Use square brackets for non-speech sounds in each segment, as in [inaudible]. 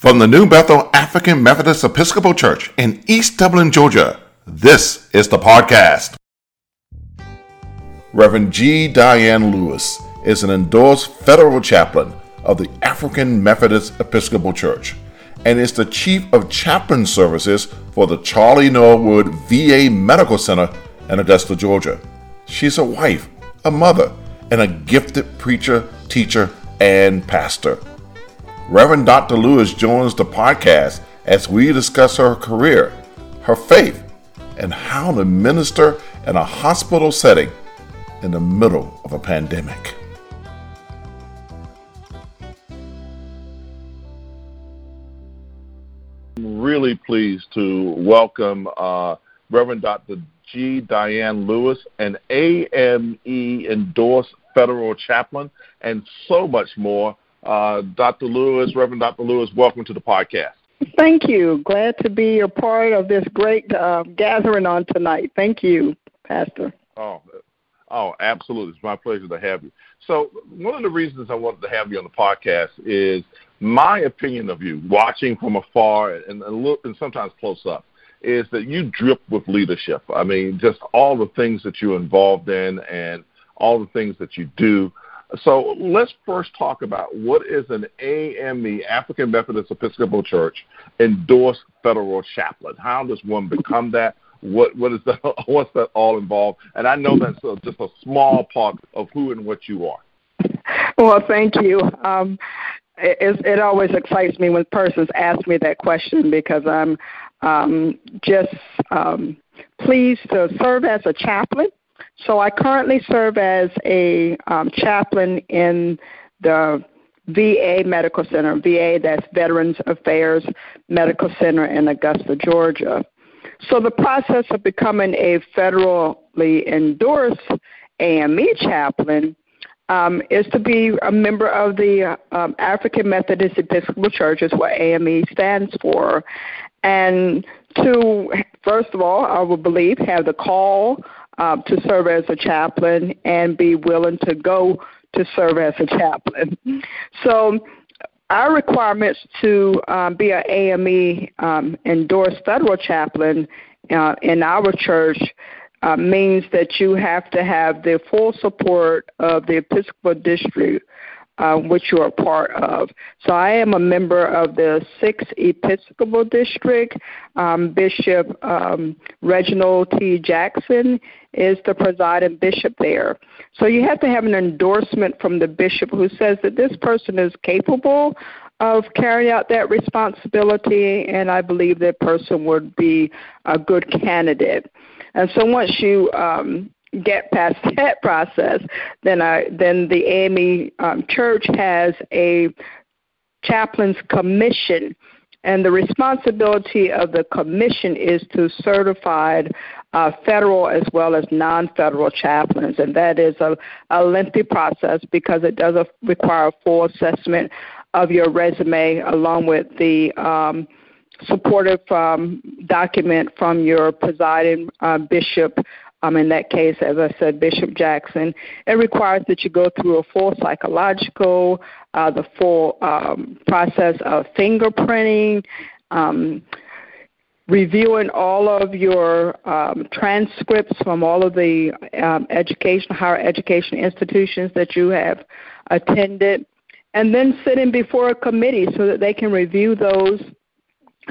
From the New Bethel African Methodist Episcopal Church in East Dublin, Georgia, this is the podcast. Reverend G. Dianne Lewis is an endorsed federal chaplain of the African Methodist Episcopal Church and is the Chief of Chaplain Services for the Charlie Norwood VA Medical Center in Augusta, Georgia. She's a wife, a mother, and a gifted preacher, teacher, and pastor. Reverend Dr. Lewis joins the podcast as we discuss her career, her faith, and how to minister in a hospital setting in the middle of a pandemic. I'm really pleased to welcome uh, Reverend Dr. G. Dianne Lewis, an AME endorsed federal chaplain, and so much more. Uh, Dr. Lewis, Reverend Dr. Lewis, welcome to the podcast. Thank you. Glad to be a part of this great uh, gathering on tonight. Thank you, Pastor. Oh, oh, absolutely. It's my pleasure to have you. So, one of the reasons I wanted to have you on the podcast is my opinion of you, watching from afar and, and look, and sometimes close up, is that you drip with leadership. I mean, just all the things that you're involved in and all the things that you do. So let's first talk about what is an AME, African Methodist Episcopal Church, endorsed federal chaplain. How does one become that? What what is? [laughs] What's that all involved? And I know that's a, just a small part of who and what you are. Well, thank you. Um, it, it always excites me when persons ask me that question because I'm um, just um, pleased to serve as a chaplain so I currently serve as a um, chaplain in the VA Medical Center, VA, that's Veterans Affairs Medical Center in Augusta, Georgia. So the process of becoming a federally endorsed AME chaplain um, is to be a member of the um, African Methodist Episcopal Church, is what AME stands for. And to, first of all, I would believe, have the call um, to serve as a chaplain and be willing to go to serve as a chaplain. So our requirements to um, be an AME um, endorsed federal chaplain uh, in our church uh, means that you have to have the full support of the Episcopal District uh, which you are part of. So I am a member of the Sixth Episcopal District. Um, bishop um, Reginald T. Jackson is the presiding bishop there. So you have to have an endorsement from the bishop who says that this person is capable of carrying out that responsibility, and I believe that person would be a good candidate. And so once you um, get past [laughs] that process, then I then the AME um, Church has a chaplain's commission, and the responsibility of the commission is to certify uh, federal as well as non-federal chaplains, and that is a, a lengthy process because it does require a full assessment of your resume along with the um, supportive um, document from your presiding uh, bishop um, in that case, as I said, Bishop Jackson, it requires that you go through a full psychological, uh, the full um, process of fingerprinting, um, reviewing all of your um, transcripts from all of the um, education, higher education institutions that you have attended, and then sitting before a committee so that they can review those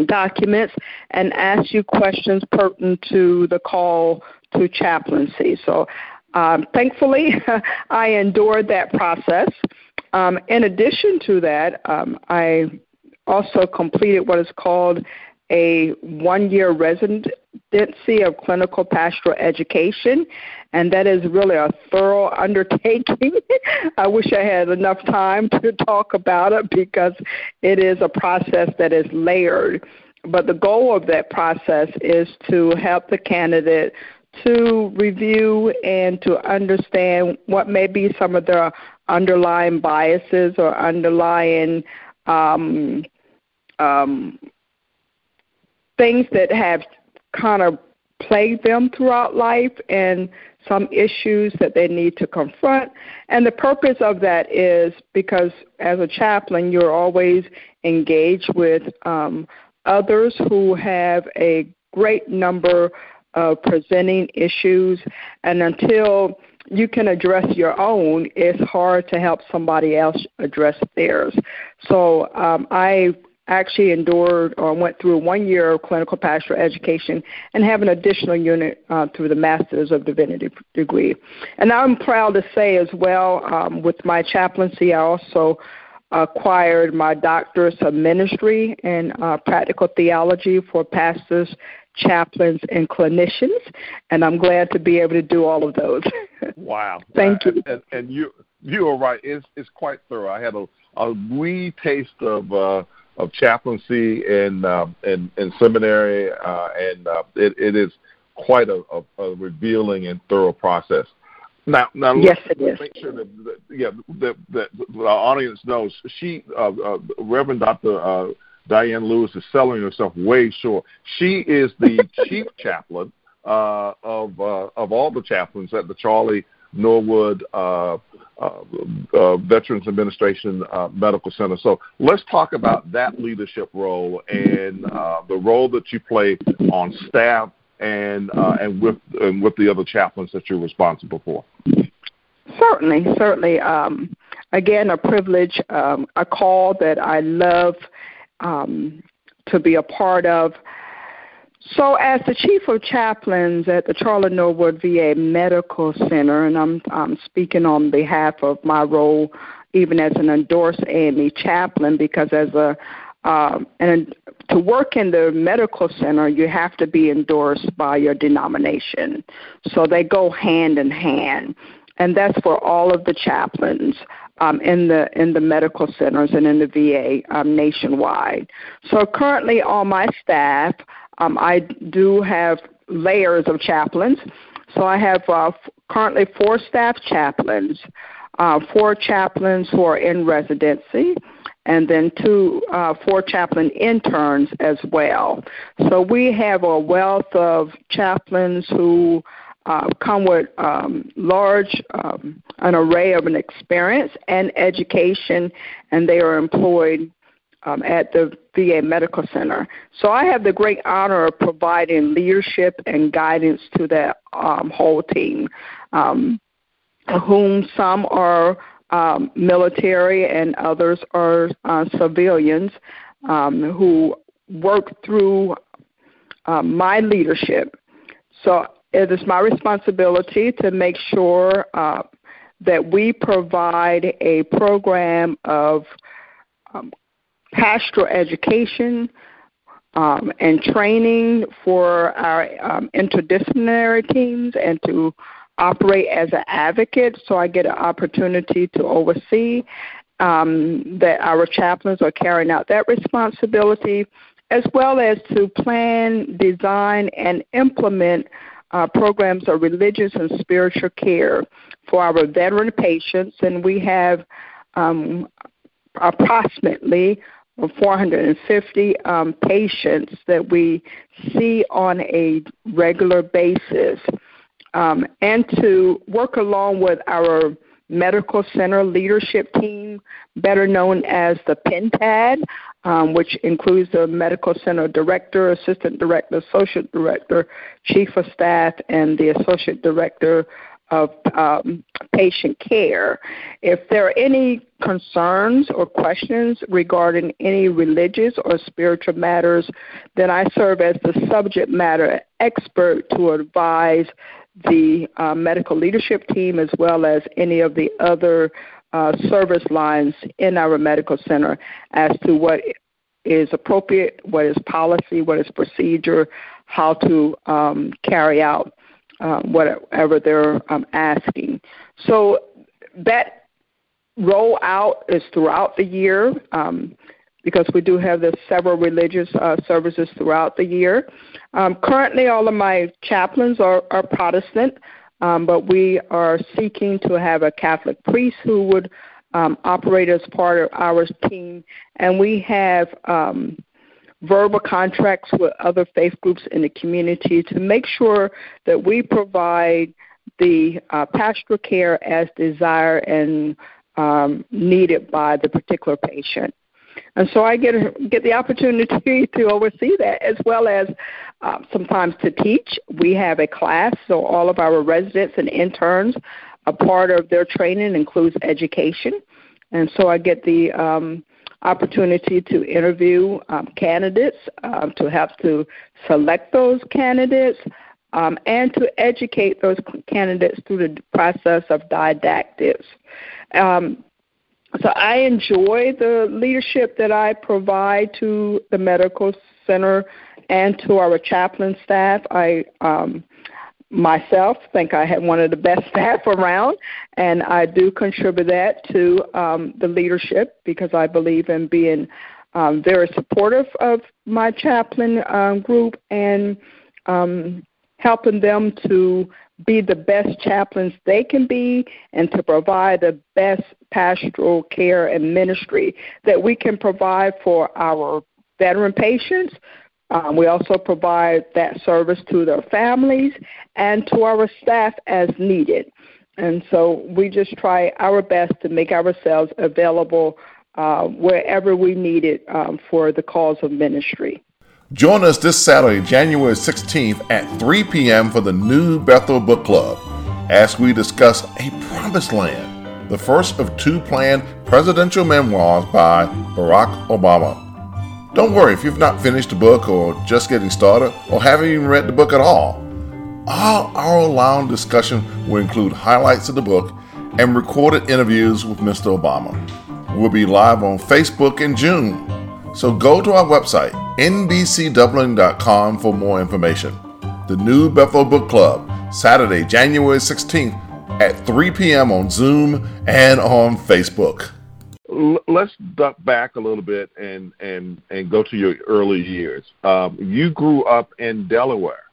documents and ask you questions pertinent to the call to chaplaincy. So um, thankfully, [laughs] I endured that process. Um, in addition to that, um, I also completed what is called a one year residency of clinical pastoral education, and that is really a thorough [laughs] undertaking. I wish I had enough time to talk about it because it is a process that is layered. But the goal of that process is to help the candidate to review and to understand what may be some of the underlying biases or underlying um, um, things that have kind of plagued them throughout life and some issues that they need to confront. And the purpose of that is because as a chaplain, you're always engaged with um, others who have a great number of presenting issues, and until you can address your own, it's hard to help somebody else address theirs. So um, I actually endured or went through one year of clinical pastoral education and have an additional unit uh, through the Master's of Divinity degree. And I'm proud to say as well, um, with my chaplaincy, I also acquired my doctorate of ministry in uh, practical theology for pastors, chaplains, and clinicians, and I'm glad to be able to do all of those. [laughs] wow! Thank you. And, and, you you are right. It's it's quite thorough. I had a a wee taste of. Uh, of chaplaincy in uh, in, in seminary, uh, and uh, it, it is quite a, a, a revealing and thorough process. Now, now yes, let's, let's make sure that, that yeah that, that, that our audience knows she uh, uh, Reverend Doctor uh, Dianne Lewis is selling herself way short. She is the [laughs] chief chaplain uh, of uh, of all the chaplains at the Charlie Norwood uh, uh, uh, Veterans Administration uh, Medical Center. So let's talk about that leadership role and uh, the role that you play on staff and uh, and with and with the other chaplains that you're responsible for. Certainly, certainly. Um, again, a privilege, um, a call that I love um, to be a part of. So, as the chief of chaplains at the Charlie Norwood VA Medical Center, and I'm, I'm speaking on behalf of my role, even as an endorsed AME chaplain, because as a um, and to work in the medical center, you have to be endorsed by your denomination. So they go hand in hand, and that's for all of the chaplains um, in the in the medical centers and in the VA um, nationwide. So currently, on my staff, um, I do have layers of chaplains. So I have uh, currently four staff chaplains, uh, four chaplains who are in residency, and then two, uh, four chaplain interns as well. So we have a wealth of chaplains who uh, come with um, large um, an array of an experience and education, and they are employed um, at the VA Medical Center. So I have the great honor of providing leadership and guidance to that um, whole team, um, whom some are um, military and others are uh, civilians um, who work through uh, my leadership. So it is my responsibility to make sure uh, that we provide a program of um, pastoral education um, and training for our um, interdisciplinary teams and to operate as an advocate. So I get an opportunity to oversee um, that our chaplains are carrying out that responsibility, as well as to plan, design, and implement uh, programs of religious and spiritual care for our veteran patients. And we have um, approximately 450 um, patients that we see on a regular basis, um, and to work along with our medical center leadership team, better known as the PENTAD, um, which includes the medical center director, assistant director, associate director, chief of staff, and the associate director of um, patient care. If there are any concerns or questions regarding any religious or spiritual matters, then I serve as the subject matter expert to advise the uh, medical leadership team as well as any of the other uh, service lines in our medical center as to what is appropriate, what is policy, what is procedure, how to um, carry out um, whatever they're um, asking. So that rollout is throughout the year um, because we do have the several religious uh, services throughout the year. Um, currently, all of my chaplains are, are Protestant, um, but we are seeking to have a Catholic priest who would um, operate as part of our team, and we have um, verbal contracts with other faith groups in the community to make sure that we provide the uh, pastoral care as desired and um, needed by the particular patient. And so I get get the opportunity [laughs] to oversee that as well as uh, sometimes to teach. We have a class, so all of our residents and interns, a part of their training includes education, and so I get the um, opportunity to interview um, candidates, um, to help to select those candidates, um, and to educate those candidates through the process of didactics. Um, so I enjoy the leadership that I provide to the medical center and to our chaplain staff. I um, myself think I have one of the best [laughs] staff around, and I do contribute that to um, the leadership because I believe in being um, very supportive of my chaplain um, group and um, helping them to be the best chaplains they can be and to provide the best pastoral care and ministry that we can provide for our veteran patients. Um, we also provide that service to their families and to our staff as needed. And so we just try our best to make ourselves available uh, wherever we need it um, for the cause of ministry. Join us this Saturday, January 16th at 3 p.m. for the New Bethel Book Club as we discuss A Promised Land, the first of two planned presidential memoirs by Barack Obama. Don't worry if you've not finished the book or just getting started or haven't even read the book at all. All our long discussion will include highlights of the book and recorded interviews with Mr. Obama. We'll be live on Facebook in June so go to our website, nbcdublin.com, for more information. The New Bethel Book Club, Saturday, January 16th at 3 p.m. on Zoom and on Facebook. Let's duck back a little bit and, and, and go to your early years. Um, you grew up in Delaware.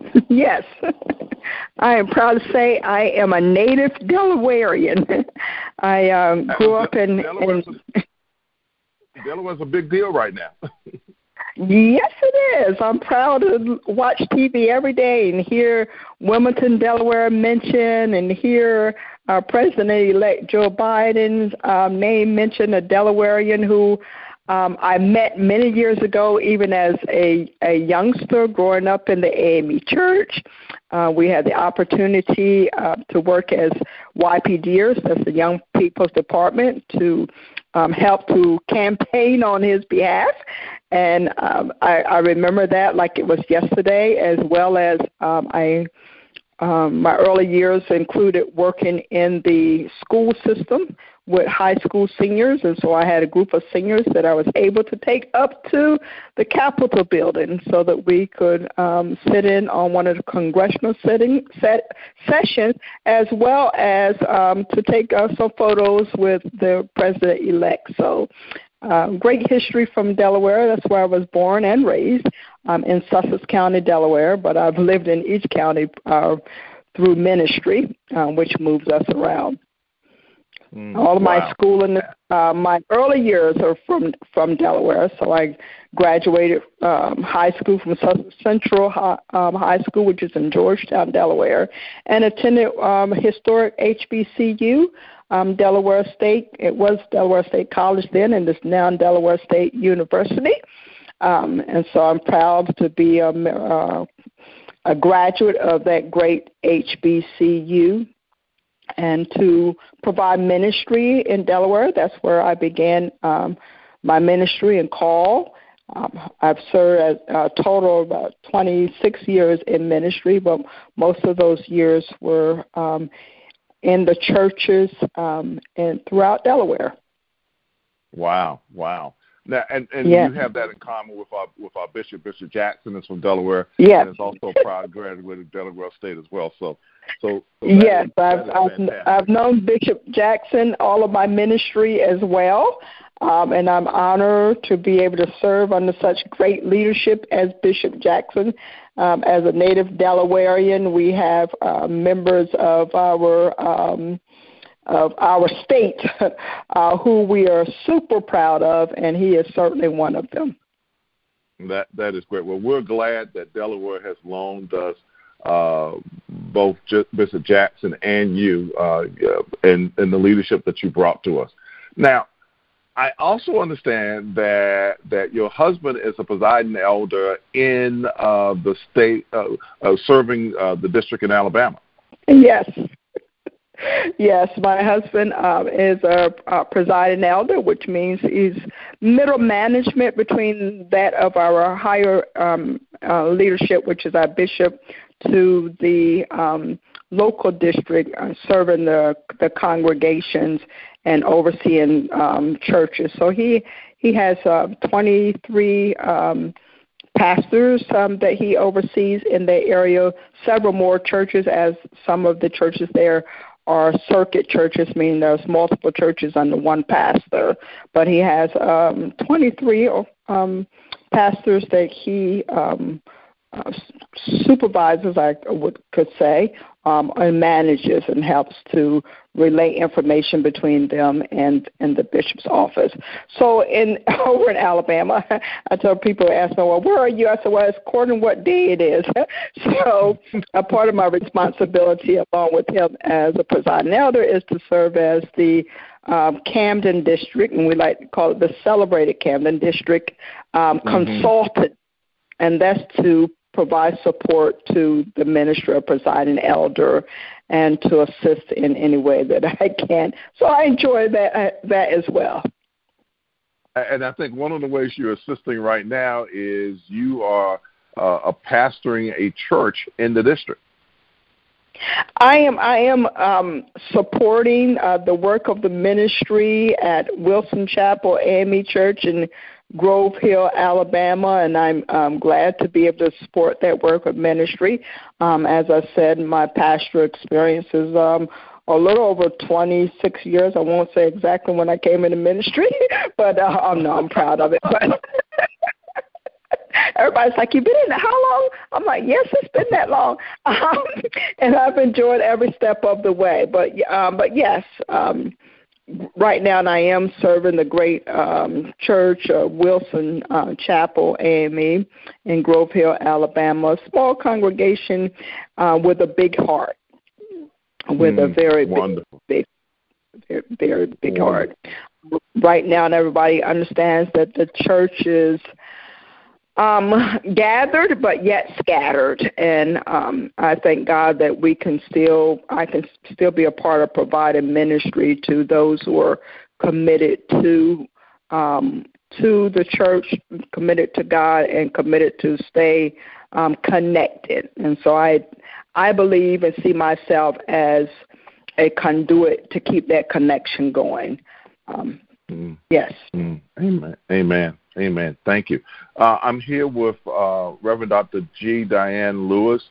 [laughs] Yes, [laughs] I am proud to say I am a native Delawarean. [laughs] I um, grew up in, in Delaware's a big deal right now. Yes, it is. I'm proud to watch TV every day and hear Wilmington, Delaware mentioned, and hear uh, President-elect Joe Biden's um, name mentioned, a Delawarean who um, I met many years ago, even as a, a youngster growing up in the AME church. Uh, we had the opportunity uh, to work as YPDers, that's the Young People's Department, to um, helped to campaign on his behalf. And um, I, I remember that like it was yesterday, as well as um, I. Um, my early years included working in the school system with high school seniors, and so I had a group of seniors that I was able to take up to the Capitol building so that we could um, sit in on one of the congressional sitting set, sessions, as well as um, to take uh, some photos with the president elect. So. Uh, great history from Delaware. That's where I was born and raised um, in Sussex County, Delaware. But I've lived in each county uh, through ministry, uh, which moves us around. Mm, All of wow. my schooling, uh, my early years are from from Delaware. So I graduated um, high school from Central High, um, High School, which is in Georgetown, Delaware, and attended um, historic HBCU, um, Delaware State. It was Delaware State College then, and it's now Delaware State University. Um, and so I'm proud to be a, uh, a graduate of that great HBCU and to provide ministry in Delaware. That's where I began um, my ministry and call. Um, I've served a, a total of about 26 years in ministry, but most of those years were um, in the churches um, and throughout Delaware. Wow, wow. Now, and, and yeah. you have that in common with our with our bishop, Bishop Jackson, is from Delaware. Yeah, and is also a proud graduate of Delaware State as well. So, so, so yes, is, I've I've, I've known Bishop Jackson all of my ministry as well, um, and I'm honored to be able to serve under such great leadership as Bishop Jackson. Um, as a native Delawarean, we have uh, members of our um, of our state [laughs] uh, who we are super proud of, and he is certainly one of them. That that is great. Well, we're glad that Delaware has loaned us uh, both J- Bishop Jackson and you, uh, and, and the leadership that you brought to us. Now, I also understand that that your husband is a presiding elder in uh, the state, uh, uh, serving uh, the district in Alabama. Yes. Yes, my husband um, is a, a presiding elder, which means he's middle management between that of our higher um, uh, leadership, which is our bishop, to the um, local district, uh, serving the the congregations and overseeing um, churches. So he he has uh, 23 um, pastors um, that he oversees in the area. Several more churches, as some of the churches there are circuit churches, meaning there's multiple churches under one pastor. But he has um, 23 um, pastors that he um, uh, supervises, I would could say, um, and manages and helps to relay information between them and and the bishop's office. So in [laughs] over in Alabama, [laughs] I tell people ask me, well, where are you? I said, well, it's according to what day it is. [laughs] so a part of my responsibility, along with him as a presiding elder, is to serve as the um, Camden District, and we like to call it the celebrated Camden District um, mm-hmm. consultant, and that's to provide support to the minister or presiding elder and to assist in any way that I can. So I enjoy that uh, that as well. And I think one of the ways you're assisting right now is you are uh, a pastoring a church in the district. I am I am um, supporting uh, the work of the ministry at Wilson Chapel AME Church in Grove Hill, Alabama, and I'm um, glad to be able to support that work of ministry. Um, as I said, my pastoral experience is um, a little over 26 years. I won't say exactly when I came into ministry, [laughs] but uh, I'm, no, I'm proud of it. But [laughs] everybody's like, "You've been in how long?" I'm like, "Yes, it's been that long," [laughs] um, and I've enjoyed every step of the way. But um, but yes. Um, right now, and I am serving the great um, church, uh, Wilson uh, Chapel AME in Grove Hill, Alabama, a small congregation uh, with a big heart, with mm, a very wonderful. big, big very, very big wonderful. heart. Right now, and everybody understands that the church is – um, gathered but yet scattered. And um, I thank God that we can still, I can still be a part of providing ministry to those who are committed to um, to the church, committed to God, and committed to stay um, connected. And so I, I believe and see myself as a conduit to keep that connection going. Um, mm. Yes. Mm. Amen. Amen. Amen. Thank you. Uh, I'm here with uh, Reverend Dr. G. Dianne Lewis,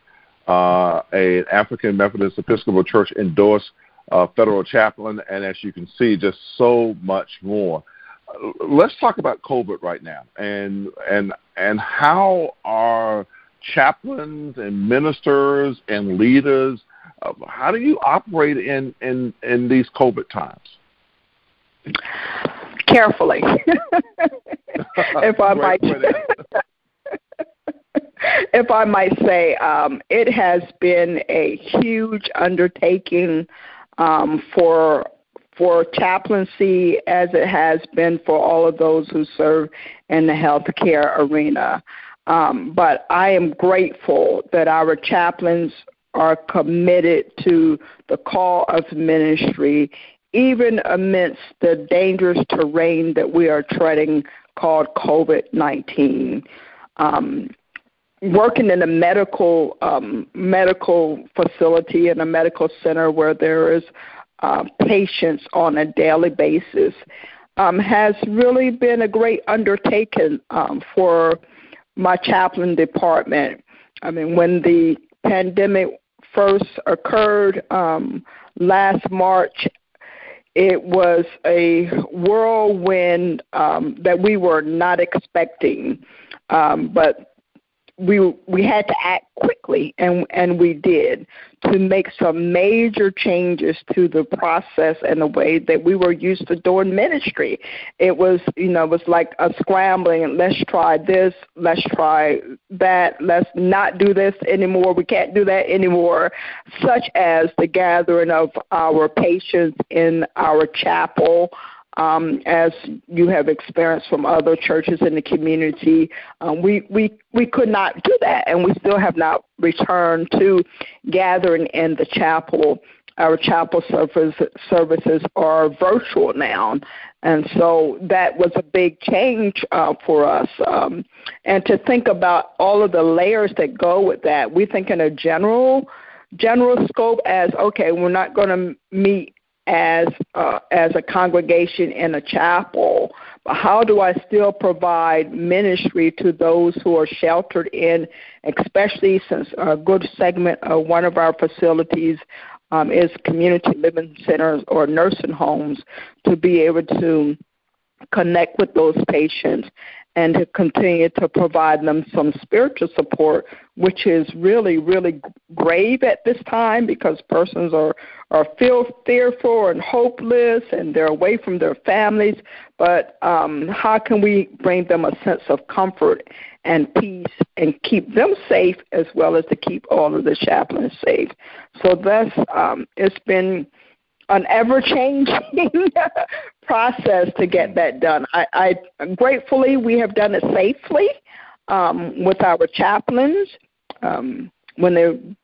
uh, an African Methodist Episcopal Church endorsed uh, federal chaplain, and as you can see, just so much more. Uh, let's talk about COVID right now, and and and how are chaplains and ministers and leaders? Uh, how do you operate in in in these COVID times? Carefully, [laughs] if I might. [laughs] if I might say, um, it has been a huge undertaking um, for for chaplaincy as it has been for all of those who serve in the healthcare arena. Um, but I am grateful that our chaplains are committed to the call of ministry even amidst the dangerous terrain that we are treading called COVID 19. Um, working in a medical um, medical facility in a medical center where there is uh, patients on a daily basis um, has really been a great undertaking um, for my chaplain department. I mean, when the pandemic first occurred um, last March, it was a whirlwind um, that we were not expecting, um, but we we had to act quickly, and and we did to make some major changes to the process and the way that we were used to doing ministry. It was you know it was like a scrambling, let's try this, let's try that, let's not do this anymore. We can't do that anymore, such as the gathering of our patients in our chapel um, as you have experienced from other churches in the community. Um, we, we, we could not do that, and we still have not returned to gathering in the chapel. Our chapel service, services are virtual now, and so that was a big change uh, for us. Um, and to think about all of the layers that go with that, we think in a general general scope as okay, we're not going to meet as uh, as a congregation in a chapel, but how do I still provide ministry to those who are sheltered in, especially since a good segment of one of our facilities um, is community living centers or nursing homes, to be able to connect with those patients and to continue to provide them some spiritual support, which is really, really grave at this time because persons are, are feel fearful and hopeless and they're away from their families. But um, how can we bring them a sense of comfort and peace and keep them safe as well as to keep all of the chaplains safe? So that's um, it's been an ever changing [laughs] process to get that done. I, I gratefully we have done it safely um, with our chaplains. Um, when the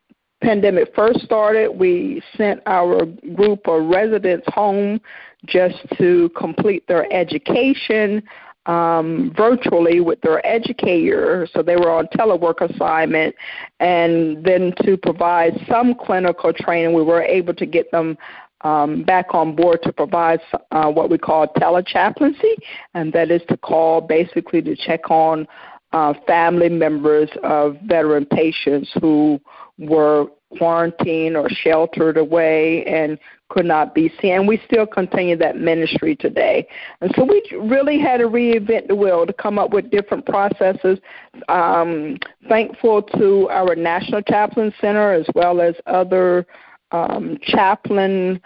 pandemic first started, we sent our group of residents home just to complete their education um, virtually with their educator, so they were on telework assignment, and then to provide some clinical training, we were able to get them um, back on board to provide uh, what we call telechaplaincy, and that is to call basically to check on uh, family members of veteran patients who were quarantined or sheltered away and could not be seen. And we still continue that ministry today. And so we really had to reinvent the wheel to come up with different processes. Um, thankful to our National Chaplain Center as well as other um, chaplain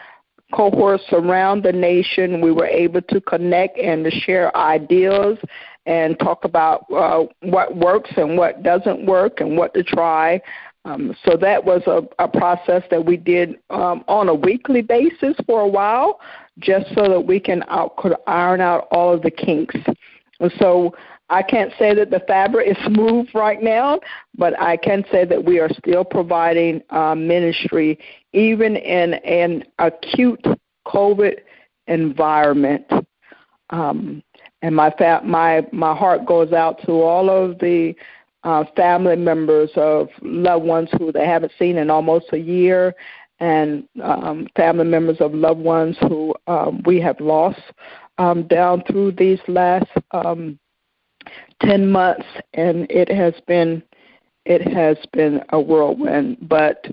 cohorts around the nation. We were able to connect and to share ideas and talk about uh, what works and what doesn't work and what to try. Um, so that was a, a process that we did um, on a weekly basis for a while, just so that we can out, could iron out all of the kinks. So I can't say that the fabric is smooth right now, but I can say that we are still providing uh, ministry even in an acute COVID environment. Um, and my fa- my my heart goes out to all of the uh, family members of loved ones who they haven't seen in almost a year, and um, family members of loved ones who um, we have lost um, down through these last um, 10 months and it has been it has been a whirlwind but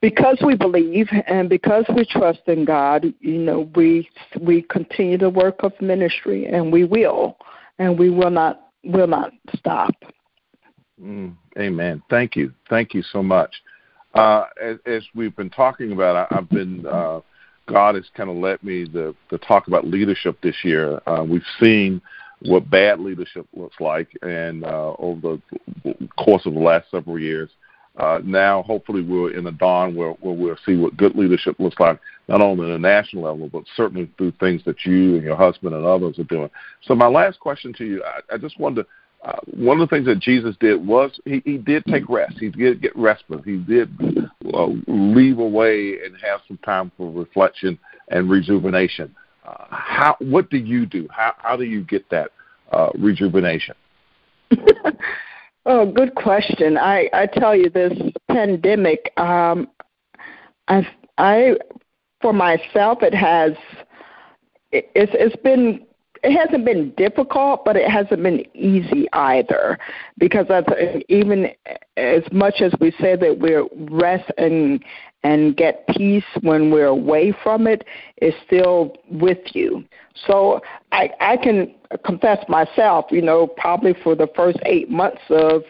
because we believe and because we trust in God, you know, we we continue the work of ministry and we will and we will not will not stop. Mm, amen. Thank you. Thank you so much. Uh, as, as, we've been talking about, I, have been uh, God has kind of led me to, to talk about leadership this year. Uh, we've seen what bad leadership looks like, and uh, over the course of the last several years, uh, now hopefully we're in a dawn where, where we'll see what good leadership looks like, not only at a national level, but certainly through things that you and your husband and others are doing. So my last question to you, I, I just wanted to. Uh, one of the things that Jesus did was he, he did take rest. He did get respite. He did uh, leave away and have some time for reflection and rejuvenation. Uh, how what do you do? How how do you get that uh, rejuvenation? [laughs] oh, good question. I I tell you, this pandemic, um, I I for myself, it has it, it's it's been it hasn't been difficult, but it hasn't been easy either. Because even as much as we say that we're rest and and get peace when we're away from it, it's still with you. So I I can confess myself, you know, probably for the first eight months of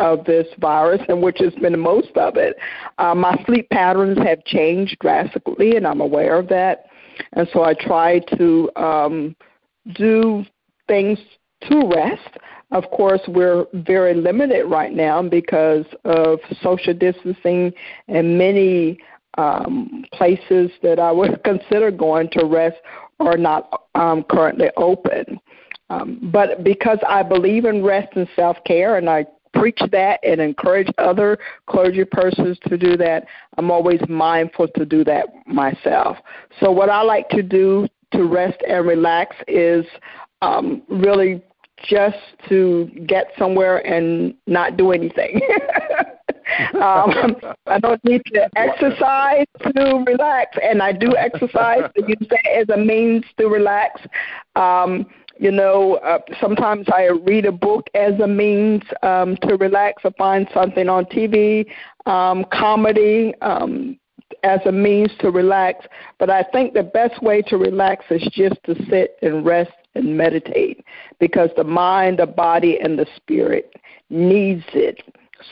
of this virus, and which has been most of it, uh, my sleep patterns have changed drastically, and I'm aware of that. And so I try to um, do things to rest. Of course, we're very limited right now because of social distancing and many um, places that I would [laughs] consider going to rest are not um, currently open. Um, but because I believe in rest and self care, and I preach that and encourage other clergy persons to do that, I'm always mindful to do that myself. So, what I like to do to rest and relax is um, really just to get somewhere and not do anything. [laughs] um, I don't need to [laughs] exercise to relax, and I do exercise to use that as a means to relax. Um, you know, uh, sometimes I read a book as a means um, to relax or find something on TV, um, comedy um, as a means to relax. But I think the best way to relax is just to sit and rest and meditate because the mind, the body, and the spirit needs it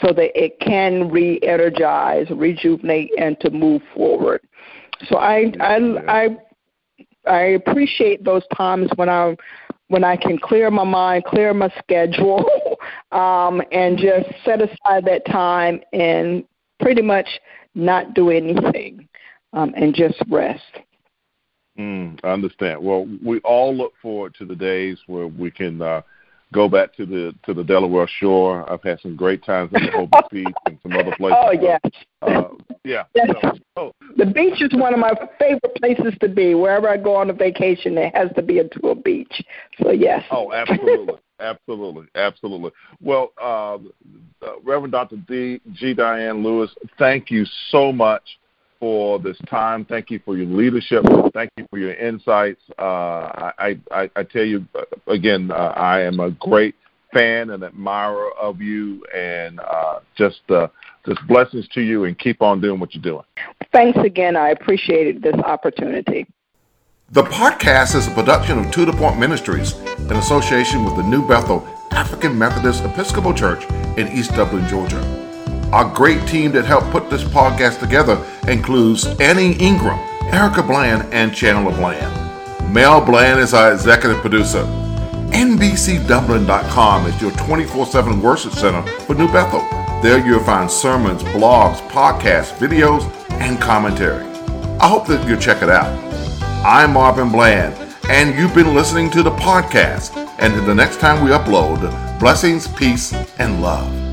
so that it can re-energize, rejuvenate, and to move forward. So I I I, I appreciate those times when I when I can clear my mind, clear my schedule, [laughs] um, and just set aside that time and pretty much not do anything um, and just rest. Mm, I understand. Well, we all look forward to the days where we can uh, go back to the to the Delaware shore. I've had some great times at Rehoboth Beach and some other places. Oh yeah, uh, yeah. So, the beach is one of my favorite places to be. Wherever I go on a vacation, it has to be into a beach. So yes. Oh, absolutely. Absolutely, absolutely. Well, uh, uh, Reverend Dr. D. G. Dianne Lewis, thank you so much for this time. Thank you for your leadership. Thank you for your insights. Uh, I, I, I tell you again, uh, I am a great fan and admirer of you, and uh, just uh, just blessings to you, and keep on doing what you're doing. Thanks again. I appreciated this opportunity. The podcast is a production of To The Point Ministries in association with the New Bethel African Methodist Episcopal Church in East Dublin, Georgia. Our great team that helped put this podcast together includes Annie Ingram, Erica Bland, and Chandler Bland. Mel Bland is our executive producer. NBCDublin.com is your 24 7 worship center for New Bethel. There you'll find sermons, blogs, podcasts, videos, and commentary. I hope that you'll check it out. I'm Marvin Bland, and you've been listening to the podcast. And the next time we upload, blessings, peace, and love.